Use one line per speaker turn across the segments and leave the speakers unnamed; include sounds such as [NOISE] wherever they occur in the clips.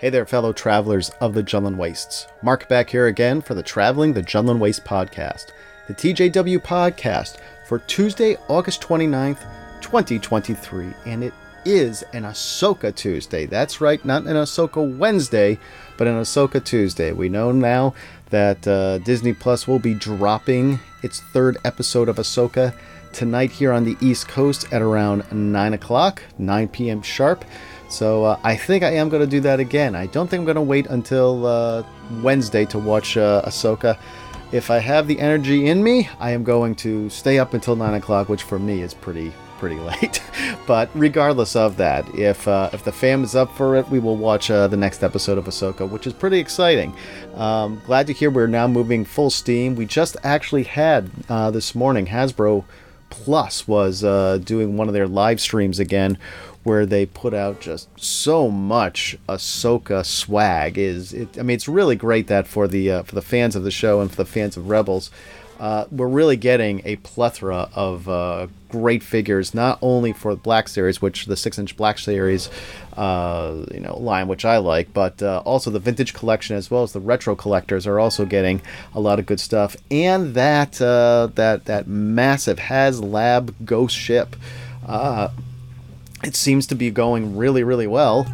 Hey there, fellow travelers of the Jundland Wastes. Mark back here again for the Traveling the Jundland Waste podcast, the TJW podcast for Tuesday, August 29th, 2023. And it is an Ahsoka Tuesday. That's right, not an Ahsoka Wednesday, but an Ahsoka Tuesday. We know now that uh, Disney Plus will be dropping its third episode of Ahsoka tonight here on the East Coast at around 9 o'clock, 9 p.m. sharp. So uh, I think I am going to do that again. I don't think I'm going to wait until uh, Wednesday to watch uh, Ahsoka. If I have the energy in me, I am going to stay up until 9 o'clock, which for me is pretty pretty [LAUGHS] late. but regardless of that, if uh, if the fam is up for it, we will watch uh, the next episode of Ahsoka, which is pretty exciting. Um, glad to hear we're now moving full steam. We just actually had uh, this morning Hasbro Plus was uh, doing one of their live streams again where they put out just so much Ahsoka swag. Is it? I mean, it's really great that for the uh, for the fans of the show and for the fans of Rebels, uh, we're really getting a plethora of uh, great figures, not only for the Black Series, which the six-inch Black Series, uh, you know, line, which I like, but uh, also the Vintage Collection as well as the retro collectors are also getting a lot of good stuff, and that uh, that that massive HasLab Ghost ship. It seems to be going really, really well.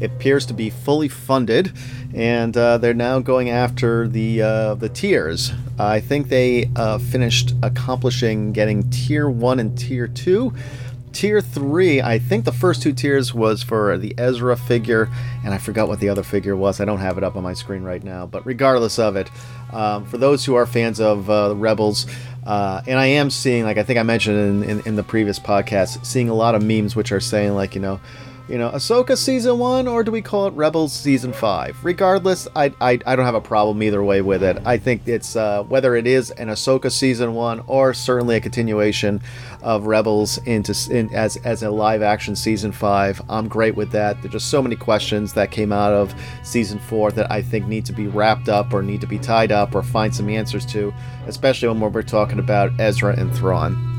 It appears to be fully funded, and uh, they're now going after the uh, the tiers. I think they uh, finished accomplishing getting tier one and tier two. Tier three, I think the first two tiers was for the Ezra figure, and I forgot what the other figure was. I don't have it up on my screen right now, but regardless of it, um, for those who are fans of uh, Rebels, uh, and I am seeing, like I think I mentioned in, in, in, the previous podcast, seeing a lot of memes which are saying, like, you know, you know, Ahsoka season one, or do we call it Rebels season five? Regardless, I, I, I don't have a problem either way with it. I think it's uh, whether it is an Ahsoka season one or certainly a continuation of Rebels into in, as as a live action season five. I'm great with that. There's just so many questions that came out of season four that I think need to be wrapped up or need to be tied up or find some answers to, especially when we're talking about Ezra and Thrawn.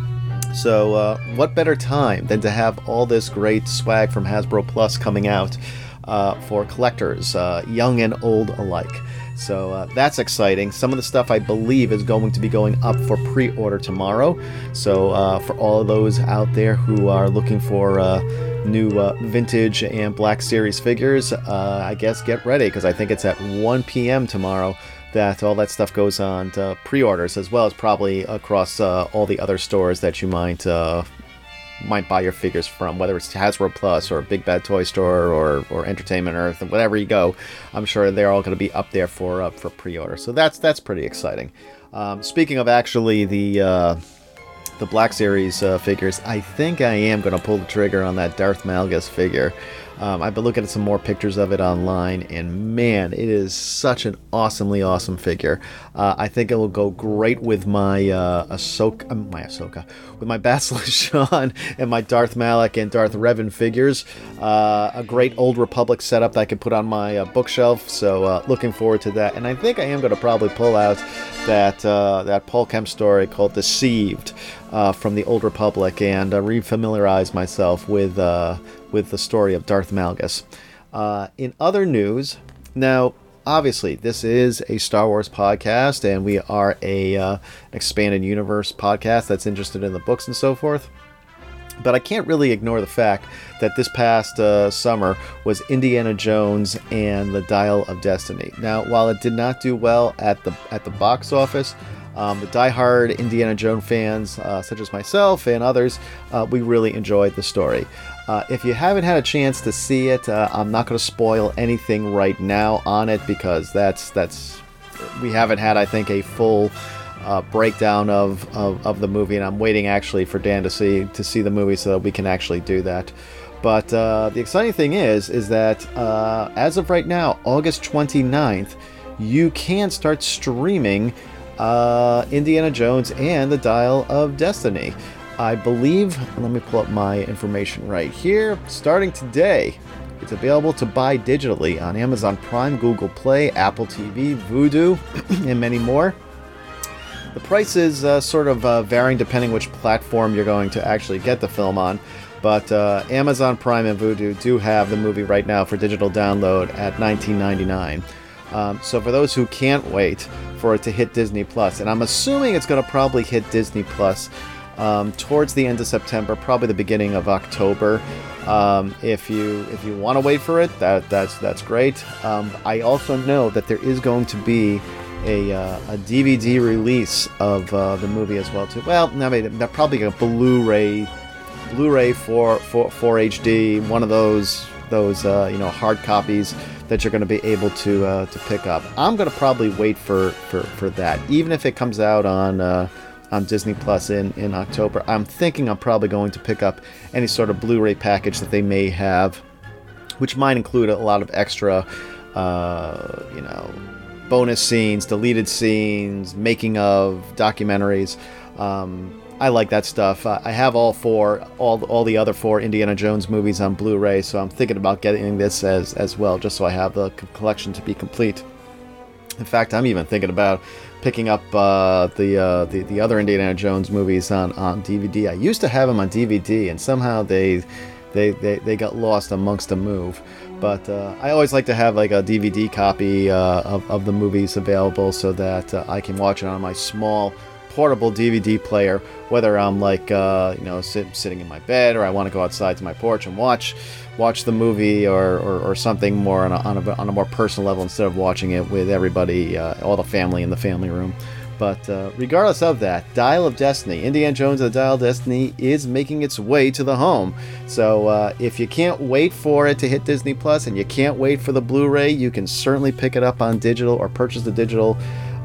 So, uh, what better time than to have all this great swag from Hasbro Plus coming out uh, for collectors, uh, young and old alike? So uh, that's exciting. Some of the stuff I believe is going to be going up for pre order tomorrow. So, uh, for all of those out there who are looking for uh, new vintage and Black Series figures, I guess get ready because I think it's at 1 p.m. tomorrow that all that stuff goes on to pre-orders as well as probably across uh, all the other stores that you might uh, might buy your figures from, whether it's Hasbro Plus or Big Bad Toy Store or, or Entertainment Earth, and whatever you go, I'm sure they're all going to be up there for uh, for pre-order. So that's that's pretty exciting. Um, speaking of actually the uh, the Black Series uh, figures, I think I am going to pull the trigger on that Darth Malgus figure. Um, I've been looking at some more pictures of it online, and man, it is such an awesomely awesome figure. Uh, I think it will go great with my uh, Ahsoka, uh, my Ahsoka, with my [LAUGHS] Bastila Shan and my Darth Malak and Darth Revan figures. Uh, a great old Republic setup that I could put on my uh, bookshelf. So uh, looking forward to that. And I think I am going to probably pull out that that Paul Kemp story called Deceived from the Old Republic and refamiliarize myself with with the story of Darth Malgus. Uh, in other news, now obviously this is a Star Wars podcast, and we are a uh, expanded universe podcast that's interested in the books and so forth. But I can't really ignore the fact that this past uh, summer was Indiana Jones and the Dial of Destiny. Now, while it did not do well at the at the box office, um, the die-hard Indiana Jones fans, uh, such as myself and others, uh, we really enjoyed the story. Uh, if you haven't had a chance to see it, uh, I'm not going to spoil anything right now on it because that's that's we haven't had, I think, a full uh, breakdown of, of, of the movie, and I'm waiting actually for Dan to see to see the movie so that we can actually do that. But uh, the exciting thing is, is that uh, as of right now, August 29th, you can start streaming uh, Indiana Jones and the Dial of Destiny. I believe, let me pull up my information right here. Starting today, it's available to buy digitally on Amazon Prime, Google Play, Apple TV, Vudu, [CLEARS THROAT] and many more. The price is uh, sort of uh, varying depending which platform you're going to actually get the film on. But uh, Amazon Prime and Vudu do have the movie right now for digital download at 19.99. Um, so for those who can't wait for it to hit Disney Plus, and I'm assuming it's going to probably hit Disney Plus um, towards the end of September, probably the beginning of October. Um, if you if you want to wait for it, that that's that's great. Um, I also know that there is going to be a, uh, a DVD release of uh, the movie as well too. Well, mean, they're probably a Blu-ray, Blu-ray for for 4 HD, one of those those uh, you know hard copies that you're going to be able to uh, to pick up. I'm going to probably wait for, for for that, even if it comes out on uh, on Disney Plus in, in October. I'm thinking I'm probably going to pick up any sort of Blu ray package that they may have, which might include a lot of extra, uh, you know, bonus scenes, deleted scenes, making of documentaries. Um, I like that stuff. I have all four, all all the other four Indiana Jones movies on Blu-ray, so I'm thinking about getting this as as well, just so I have the collection to be complete. In fact, I'm even thinking about picking up uh, the, uh, the the other Indiana Jones movies on, on DVD. I used to have them on DVD, and somehow they they, they, they got lost amongst the move. But uh, I always like to have like a DVD copy uh, of, of the movies available so that uh, I can watch it on my small portable DVD player, whether I'm like uh, you know sit, sitting in my bed or I want to go outside to my porch and watch watch the movie or, or, or something more on a, on, a, on a more personal level instead of watching it with everybody, uh, all the family in the family room. But uh, regardless of that, Dial of Destiny, Indiana Jones and the Dial of Destiny is making its way to the home. So uh, if you can't wait for it to hit Disney Plus and you can't wait for the Blu ray, you can certainly pick it up on digital or purchase the digital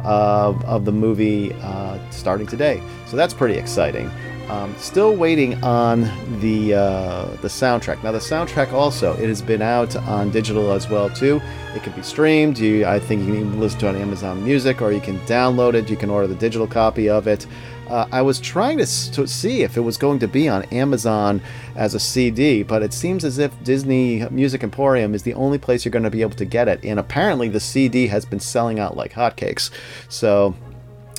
uh, of the movie uh, starting today. So that's pretty exciting. Um, still waiting on the uh, the soundtrack. Now the soundtrack also it has been out on digital as well too. It can be streamed. You, I think you can listen to it on Amazon Music or you can download it. You can order the digital copy of it. Uh, I was trying to, to, see if it was going to be on Amazon as a CD, but it seems as if Disney Music Emporium is the only place you're going to be able to get it. And apparently the CD has been selling out like hotcakes. So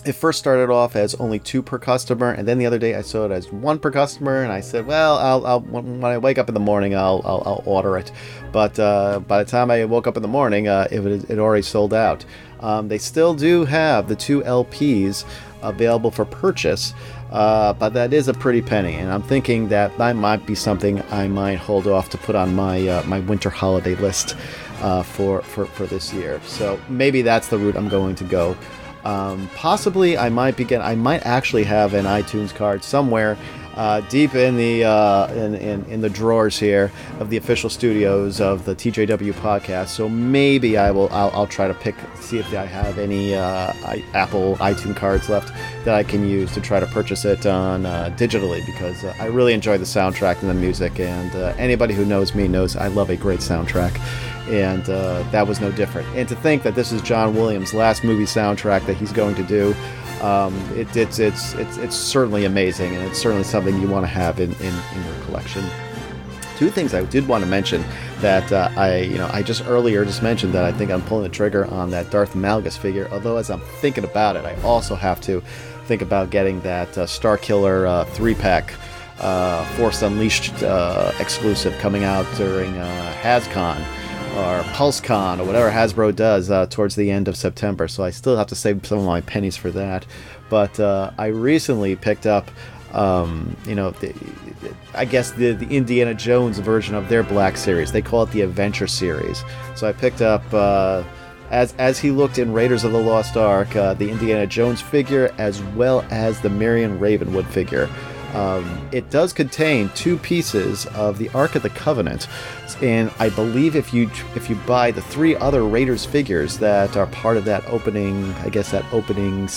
it first started off as only two per customer, and then the other day I saw it as one per customer, and I said, well, I'll, I'll when I wake up in the morning, I'll, I'll, I'll order it. But uh, by the time I woke up in the morning, uh, it, it already sold out. Um, they still do have the two LPs available for purchase, uh, but that is a pretty penny, and I'm thinking that that might be something I might hold off to put on my uh, my winter holiday list uh, for, for for this year. So maybe that's the route I'm going to go. Um, possibly, I might begin. I might actually have an iTunes card somewhere uh, deep in the uh, in, in, in, the drawers here of the official studios of the TJW podcast. So maybe I will. I'll, I'll try to pick see if I have any uh, I, Apple iTunes cards left that I can use to try to purchase it on uh, digitally because uh, I really enjoy the soundtrack and the music. And uh, anybody who knows me knows I love a great soundtrack and that was no different. And to think that this is John Williams' last movie soundtrack that he's going to do, um, it, it's, it's, it's, it's certainly amazing, and it's certainly something you want to have in, in, in your collection. Two things I did want to mention that uh, I, you know, I just earlier just mentioned that I think I'm pulling the trigger on that Darth Malgus figure. Although as I'm thinking about it, I also have to think about getting that uh, Star Killer uh, three pack. Uh, Force Unleashed uh, exclusive coming out during uh, HasCon or PulseCon or whatever Hasbro does uh, towards the end of September. So I still have to save some of my pennies for that. But uh, I recently picked up, um, you know, the, I guess the, the Indiana Jones version of their Black Series. They call it the Adventure Series. So I picked up. Uh, as, as he looked in Raiders of the Lost Ark, uh, the Indiana Jones figure, as well as the Marion Ravenwood figure. Um, it does contain two pieces of the Ark of the Covenant, and I believe if you if you buy the three other Raiders figures that are part of that opening, I guess that opening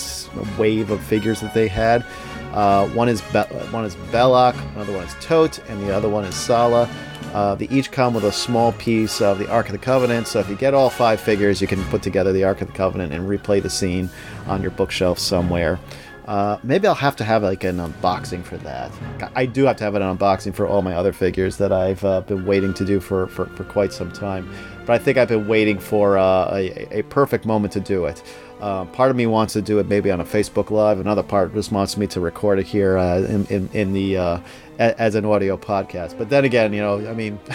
wave of figures that they had, uh, one is Be- one is Belloq, another one is Toht, and the other one is Sallah. Uh, they each come with a small piece of the Ark of the Covenant, so if you get all five figures, you can put together the Ark of the Covenant and replay the scene on your bookshelf somewhere. Uh, maybe I'll have to have like an unboxing for that. I do have to have an unboxing for all my other figures that I've uh, been waiting to do for, for, for, quite some time. But I think I've been waiting for uh, a, a perfect moment to do it. Uh, part of me wants to do it maybe on a Facebook Live. Another part just wants me to record it here uh, in, in, in the as an audio podcast. But then again, you know, I mean. [LAUGHS]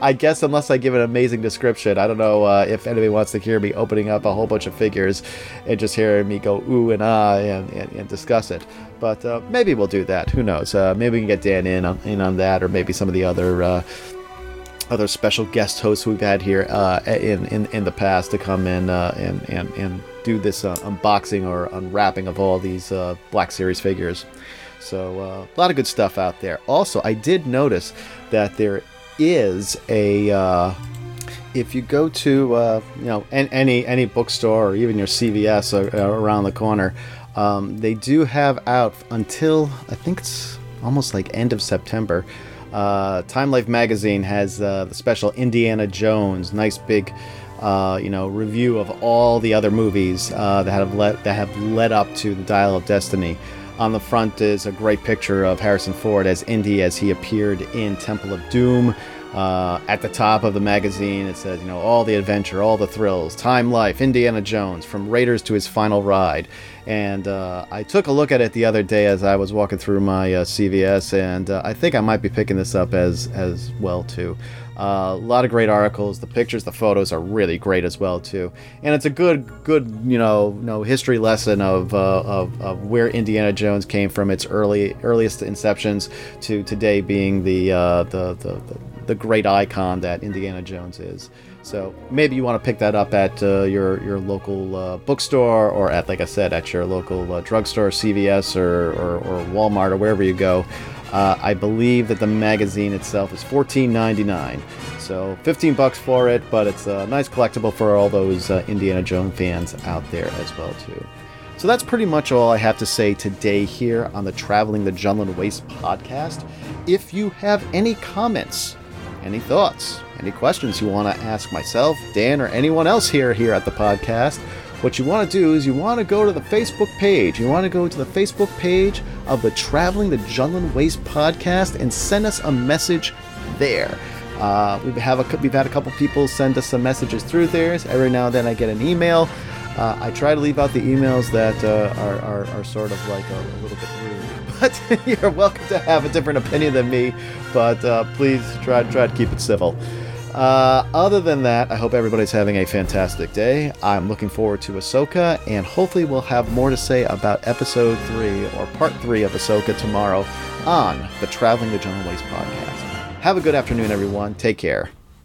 I guess unless I give an amazing description, I don't know uh, if anybody wants to hear me opening up a whole bunch of figures and just hearing me go ooh and ah and, and, and discuss it. But uh, maybe we'll do that. Who knows? Uh, maybe we can get Dan in on, in on that, or maybe some of the other uh, other special guest hosts we've had here uh, in, in in the past to come in uh, and and and do this unboxing or unwrapping of all these Black Series figures. So a lot of good stuff out there. Also, I did notice that there is a uh, if you go to uh, you know any any bookstore or even your CVS around the corner, um, they do have out until I think it's almost like end of September. Uh, Time Life magazine has uh, the special Indiana Jones, nice big. Uh, you know, review of all the other movies uh, that have led that have led up to the Dial of Destiny. On the front is a great picture of Harrison Ford as Indy as he appeared in Temple of Doom. Uh, at the top of the magazine, it says, you know, all the adventure, all the thrills, time life, Indiana Jones, from Raiders to his final ride. And uh, I took a look at it the other day as I was walking through my uh, CVS, and uh, I think I might be picking this up as as well too. Uh, a lot of great articles. The pictures, the photos are really great as well too, and it's a good, good, you know, no history lesson of, of, of where Indiana Jones came from, its early earliest inceptions to today being the the, the, the the great icon that Indiana Jones is. So maybe you want to pick that up at uh, your your local uh, bookstore or at, like I said, at your local uh, drugstore, CVS or, or, or Walmart or wherever you go. Uh, I believe that the magazine itself is $14.99. So 15 bucks for it, but it's a nice collectible for all those uh, Indiana Jones fans out there as well too. So that's pretty much all I have to say today here on the Traveling the Jundland Waste podcast. If you have any comments, any thoughts, any questions you want to ask myself, Dan, or anyone else here here at the podcast, what you want to do is you want to go to the Facebook page. You want to go to the Facebook page of the Traveling the Jundland Waste podcast and send us a message there. Uh, we have a, we've had a couple people send us some messages through there. Every now and then I get an email. Uh, I try to leave out the emails that uh, are, are, are, sort of like a, a, little bit rude. But [LAUGHS] you're welcome to have a different opinion than me. But uh, please try try to keep it civil. Uh, other than that, I hope everybody's having a fantastic day. I'm looking forward to Ahsoka, and hopefully, we'll have more to say about episode 3 or part 3 of Ahsoka tomorrow on the Traveling the Jundland Waste podcast. Have a good afternoon, everyone. Take care.